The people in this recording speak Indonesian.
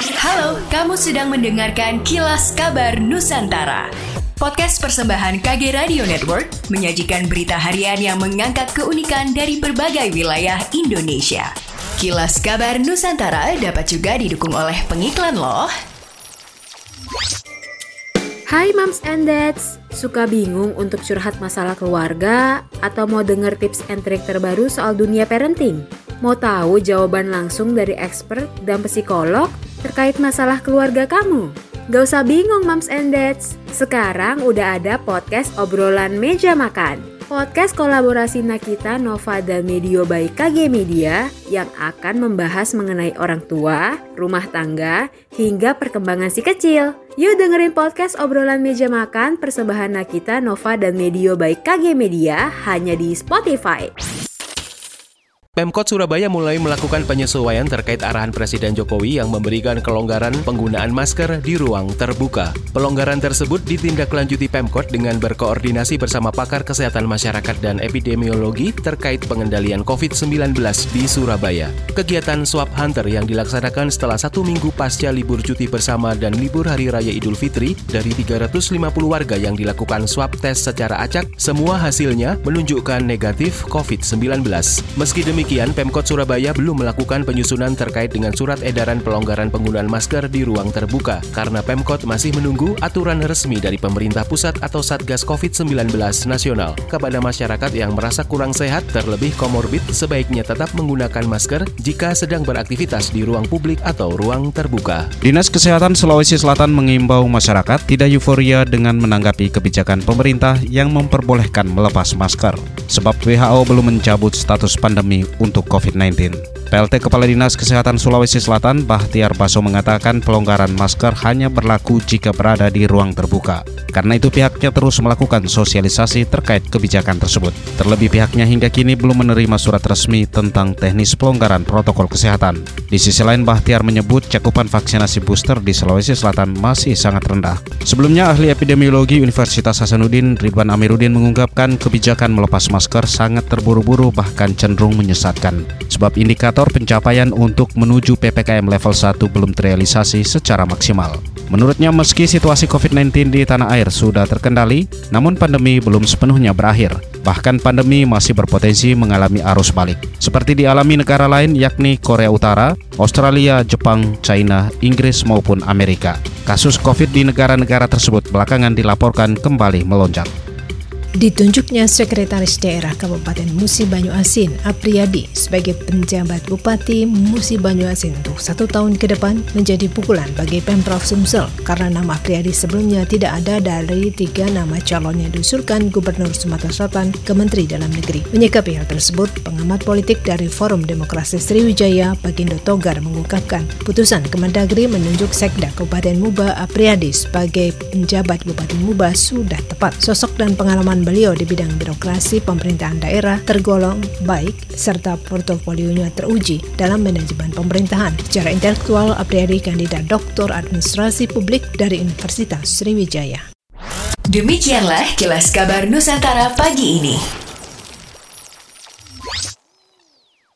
Halo, kamu sedang mendengarkan Kilas Kabar Nusantara. Podcast persembahan KG Radio Network menyajikan berita harian yang mengangkat keunikan dari berbagai wilayah Indonesia. Kilas Kabar Nusantara dapat juga didukung oleh pengiklan loh. Hai moms and dads, suka bingung untuk curhat masalah keluarga atau mau denger tips and trik terbaru soal dunia parenting? Mau tahu jawaban langsung dari expert dan psikolog terkait masalah keluarga kamu? Gak usah bingung moms and dads, sekarang udah ada podcast obrolan meja makan. Podcast kolaborasi Nakita, Nova, dan Medio by KG Media yang akan membahas mengenai orang tua, rumah tangga, hingga perkembangan si kecil. Yuk dengerin podcast obrolan meja makan persembahan Nakita, Nova, dan Medio by KG Media hanya di Spotify. Pemkot Surabaya mulai melakukan penyesuaian terkait arahan Presiden Jokowi yang memberikan kelonggaran penggunaan masker di ruang terbuka. Pelonggaran tersebut ditindaklanjuti Pemkot dengan berkoordinasi bersama pakar kesehatan masyarakat dan epidemiologi terkait pengendalian COVID-19 di Surabaya. Kegiatan Swab Hunter yang dilaksanakan setelah satu minggu pasca libur cuti bersama dan libur Hari Raya Idul Fitri dari 350 warga yang dilakukan swab tes secara acak, semua hasilnya menunjukkan negatif COVID-19. Meski demikian, Demikian, Pemkot Surabaya belum melakukan penyusunan terkait dengan surat edaran pelonggaran penggunaan masker di ruang terbuka karena Pemkot masih menunggu aturan resmi dari pemerintah pusat atau Satgas COVID-19 nasional. Kepada masyarakat yang merasa kurang sehat terlebih komorbid sebaiknya tetap menggunakan masker jika sedang beraktivitas di ruang publik atau ruang terbuka. Dinas Kesehatan Sulawesi Selatan mengimbau masyarakat tidak euforia dengan menanggapi kebijakan pemerintah yang memperbolehkan melepas masker. Sebab WHO belum mencabut status pandemi untuk COVID-19. PLT Kepala Dinas Kesehatan Sulawesi Selatan Bahtiar Baso mengatakan pelonggaran masker hanya berlaku jika berada di ruang terbuka. Karena itu pihaknya terus melakukan sosialisasi terkait kebijakan tersebut. Terlebih pihaknya hingga kini belum menerima surat resmi tentang teknis pelonggaran protokol kesehatan. Di sisi lain Bahtiar menyebut cakupan vaksinasi booster di Sulawesi Selatan masih sangat rendah. Sebelumnya ahli epidemiologi Universitas Hasanuddin Ridwan Amiruddin mengungkapkan kebijakan melepas masker sangat terburu-buru bahkan cenderung menyesatkan. Sebab indikator indikator pencapaian untuk menuju PPKM level 1 belum terrealisasi secara maksimal. Menurutnya meski situasi COVID-19 di tanah air sudah terkendali, namun pandemi belum sepenuhnya berakhir. Bahkan pandemi masih berpotensi mengalami arus balik. Seperti dialami negara lain yakni Korea Utara, Australia, Jepang, China, Inggris maupun Amerika. Kasus COVID di negara-negara tersebut belakangan dilaporkan kembali melonjak. Ditunjuknya Sekretaris Daerah Kabupaten Musi Banyu Asin, Apriyadi, sebagai penjabat Bupati Musi Banyu Asin untuk satu tahun ke depan menjadi pukulan bagi Pemprov Sumsel karena nama Apriyadi sebelumnya tidak ada dari tiga nama calon yang diusulkan Gubernur Sumatera Selatan ke Menteri Dalam Negeri. Menyikapi hal tersebut, pengamat politik dari Forum Demokrasi Sriwijaya, Bagindo Togar mengungkapkan putusan Kemendagri menunjuk Sekda Kabupaten Muba Apriyadi sebagai penjabat Bupati Muba sudah tepat. Sosok dan pengalaman pengalaman beliau di bidang birokrasi pemerintahan daerah tergolong baik serta portofolionya teruji dalam manajemen pemerintahan. Secara intelektual, Apriyadi kandidat doktor administrasi publik dari Universitas Sriwijaya. Demikianlah kilas kabar Nusantara pagi ini.